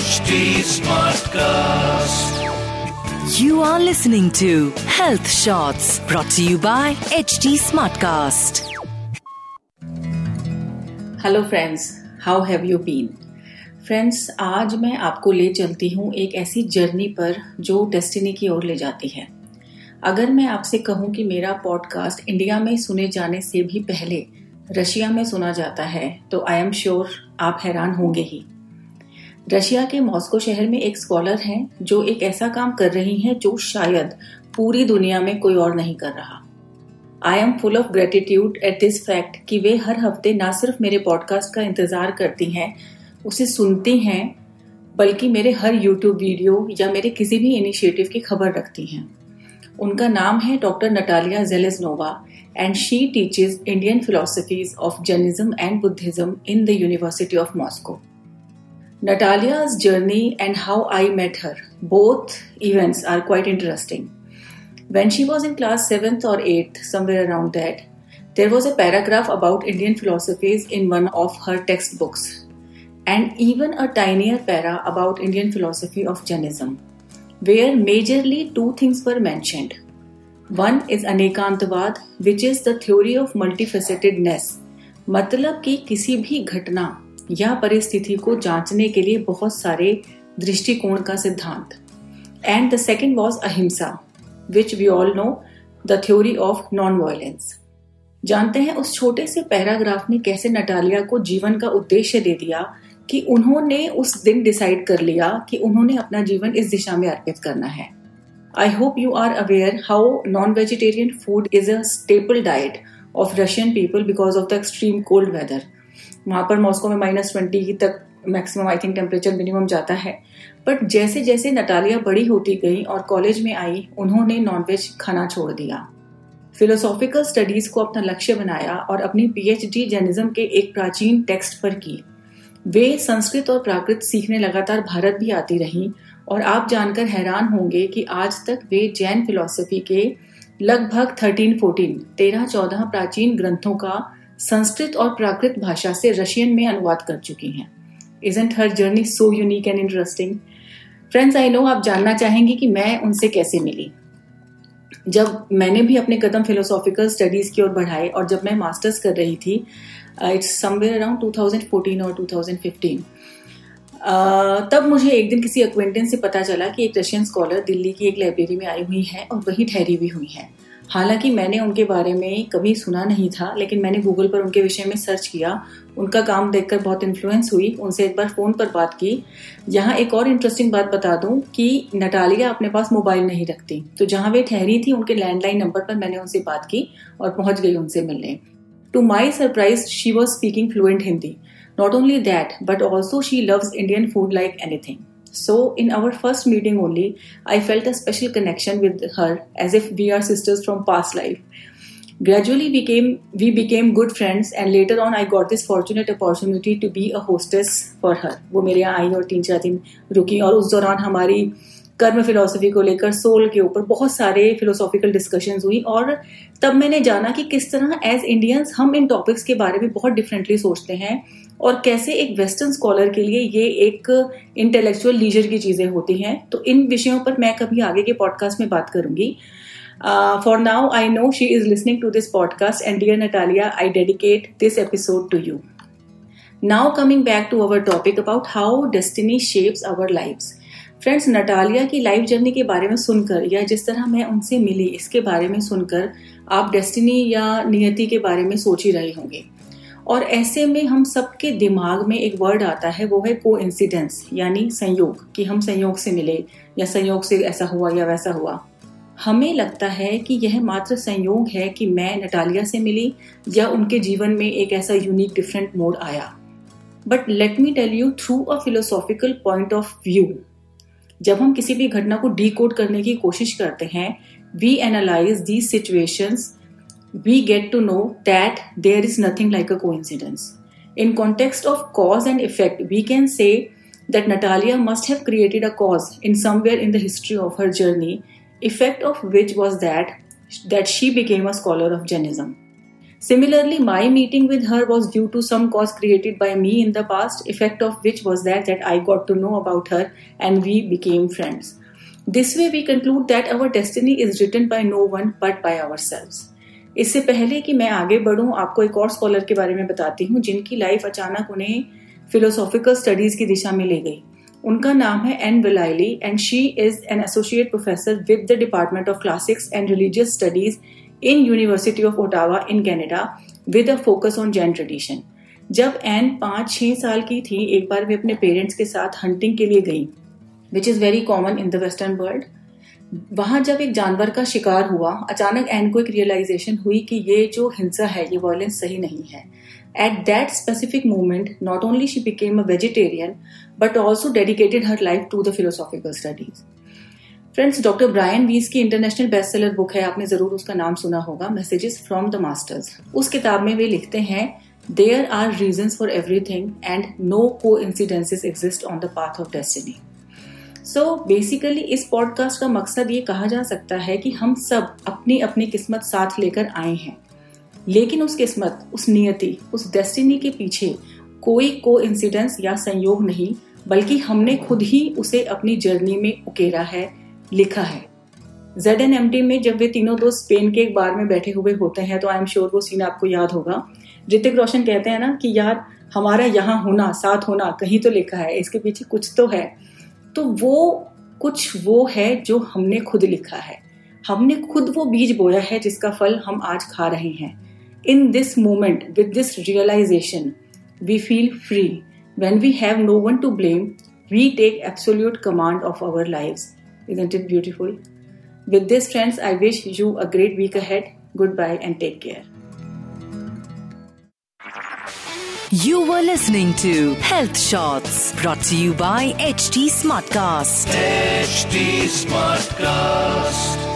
HD Smartcast. You are listening to Health Shots brought to you by HT Smartcast. Hello friends how have you been friends आज मैं आपको ले चलती हूँ एक ऐसी जर्नी पर जो डेस्टिनी की ओर ले जाती है अगर मैं आपसे कहूँ कि मेरा पॉडकास्ट इंडिया में सुने जाने से भी पहले रशिया में सुना जाता है तो आई एम श्योर आप हैरान होंगे ही रशिया के मॉस्को शहर में एक स्कॉलर हैं जो एक ऐसा काम कर रही हैं जो शायद पूरी दुनिया में कोई और नहीं कर रहा I am full of gratitude at this fact कि वे हर हफ़्ते ना सिर्फ़ मेरे पॉडकास्ट का इंतज़ार करती हैं, उसे सुनती हैं, बल्कि मेरे हर यूट्यूब वीडियो या मेरे किसी भी इनिशिएटिव की खबर रखती हैं उनका नाम है doctor Natalia Zheleznova and she teaches Indian philosophies of Jainism and Buddhism in the University of Moscow. Natalia's journey and how I met her, both events are quite interesting. When she was in class 7th or 8th, somewhere around that, there was a paragraph about Indian philosophies in one of her textbooks, and even a tinier para about Indian philosophy of Jainism, where majorly two things were mentioned one is anekantavada which is the theory of multifacetedness मतलब कि किसी भी घटना या परिस्थिति को जांचने के लिए बहुत सारे दृष्टिकोण का सिद्धांत। And the second was ahimsa which we all know the theory of non violence जानते हैं, उस छोटे से पैराग्राफ ने कैसे नटालिया को जीवन का उद्देश्य दे दिया कि उन्होंने उस दिन डिसाइड कर लिया कि उन्होंने अपना जीवन इस दिशा में अर्पित करना है। I hope you are aware how non vegetarian food is a staple diet of Russian people because of the extreme cold weather. वहाँ पर मॉस्को में माइनस ट्वेंटी तक maximum I think temperature minimum जाता है। बट जैसे जैसे Natalia बड़ी होती गई और कॉलेज में आई, उन्होंने नॉनवेज खाना छोड़ दिया। फिलोसॉफिकल स्टडीज़ को अपना लक्ष्य बनाया और अपनी पीएचडी जैनिज्म के एक प्राचीन टेक्स्ट पर की। वे संस्कृत और प्राकृत सीखने लगातार भारत भी आती रही और आप जानकर हैरान होंगे कि आज तक वे जैन फिलॉसफी के लगभग थर्टीन फोर्टीन तेरह, चौदह प्राचीन ग्रंथों का संस्कृत और प्राकृत भाषा से रशियन में अनुवाद कर चुकी हैं। Isn't her journey so unique and interesting friends I know आप जानना चाहेंगे कि मैं उनसे कैसे मिली। जब मैंने भी अपने कदम फिलोसॉफिकल स्टडीज़ की ओर बढ़ाए और जब मैं मास्टर्स कर रही थी इट्स समवेयर अराउंड 2014 और 2015 तब मुझे एक दिन किसी अक्वेंटेंस से पता चला कि एक रशियन स्कॉलर दिल्ली की एक लाइब्रेरी में आई हुई है और वही ठहरी भी हुई है। हालाँकि मैंने उनके बारे में कभी सुना नहीं था लेकिन मैंने गूगल पर उनके विषय में सर्च किया। उनका काम देखकर बहुत इन्फ्लुएंस हुई। उनसे एक बार फ़ोन पर बात की। यहाँ एक और इंटरेस्टिंग बात बता दूँ कि नटालिया अपने पास मोबाइल नहीं रखती। तो जहाँ वे ठहरी थी उनके लैंडलाइन नंबर पर मैंने उनसे बात की और पहुँच गई उनसे मिलने। To my surprise she was speaking fluent Hindi Not only that, but also she loves Indian food like anything. So, in our first meeting only, I felt a special connection with her as if we are sisters from past life. Gradually, we became, we became good friends, and later on, I got this fortunate opportunity to be a hostess for her. वो मेरे यहाँ आई और तीन चार दिन रुकी और उस दौरान हमारी कर्म फिलोसफी को लेकर सोल के ऊपर बहुत सारे फिलोसॉफिकल डिस्कशन हुई और तब मैंने जाना कि किस तरह एज इंडियंस हम इन टॉपिक्स के बारे में बहुत डिफरेंटली सोचते हैं और कैसे एक वेस्टर्न स्कॉलर के लिए ये एक इंटेलेक्चुअल लीजर की चीज़ें होती हैं। तो इन विषयों पर मैं कभी आगे के पॉडकास्ट में बात करूँगी। For now I know she is listening to this podcast and dear Natalia I dedicate this episode to you now coming back to our topic about how destiny shapes our lifes friends Natalia की life journey के बारे में सुनकर या जिस तरह मैं उनसे मिली, इसके बारे में सुनकर आप डेस्टिनी या नियति के बारे में सोच ही रहे होंगे। और ऐसे में हम सबके दिमाग में एक वर्ड आता है, वो है को इंसिडेंस यानी संयोग, कि हम संयोग से मिले, या संयोग से ऐसा हुआ या वैसा हुआ। हमें लगता है कि यह मात्र संयोग है कि मैं नटालिया से मिली, या उनके जीवन में एक ऐसा यूनिक डिफरेंट मोड आया। But let me tell you through a philosophical point of view जब हम किसी भी घटना को डी करने की कोशिश करते हैं we analyse these situation we get to know that there is nothing like a coincidence in context of cause and effect we can say that Natalia must have created a cause in somewhere in the history of her journey effect of which was that that she became a scholar of Jainism Similarly, my meeting with her was due to some cause created by me in the past, effect of which was that that I got to know about her and we became friends. This way we conclude that our destiny is written by no one but by ourselves. इससे पहले कि मैं आगे बढ़ूं आपको एक और scholar के बारे में बताती हूँ जिनकी लाइफ अचानक उन्हें फिलोसॉफिकल स्टडीज़ की दिशा में ले गई उनका नाम है Anne Vallely and she is an associate professor with the department of classics and religious studies in university of Ottawa in Canada with a focus on Jain tradition जब एन पाँच छह साल की थी, एक बार वे अपने पेरेंट्स के साथ हंटिंग के लिए गई which is very common in the western world वहाँ जब एक जानवर का शिकार हुआ, अचानक एन को एक रियलाइजेशन हुई कि ये जो हिंसा है, ये वायलेंस सही नहीं है. At that specific moment not only she became a vegetarian but also dedicated her life to the philosophical studies friends doctor Brian Weiss की इंटरनेशनल बेस्ट सेलर बुक है, आपने ज़रूर उसका नाम सुना होगा मैसेजेस फ्रॉम द मास्टर्स उस किताब में वे लिखते हैं there are reason for everything and no coincidences exist on the path of destiny so basically इस पॉडकास्ट का मकसद ये कहा जा सकता है कि हम सब अपनी अपनी किस्मत साथ लेकर आए हैं। लेकिन उस किस्मत, उस नियति, उस डेस्टिनी के पीछे कोई को इंसिडेंस या संयोग नहीं, बल्कि हमने खुद ही उसे अपनी जर्नी में उकेरा है। लिखा है। जेड एन एम टी में जब वे तीनों दोस्त स्पेन के एक बार में बैठे हुए होते हैं तो आई एम श्योर वो सीन आपको याद होगा। ऋतिक रोशन कहते हैं ना कि यार, हमारा यहाँ होना, साथ होना कहीं तो लिखा है, इसके पीछे कुछ तो है। तो वो कुछ वो है जो हमने खुद लिखा है। हमने खुद वो बीज बोया है जिसका फल हम आज खा रहे हैं। In this moment with this realisation we feel free when we have no one to blame we take absolute command of our life Isn't it beautiful? With this, friends, I wish you a great week ahead. Goodbye and take care. You were listening to Health Shots brought to you by HD Smartcast. HD Smartcast.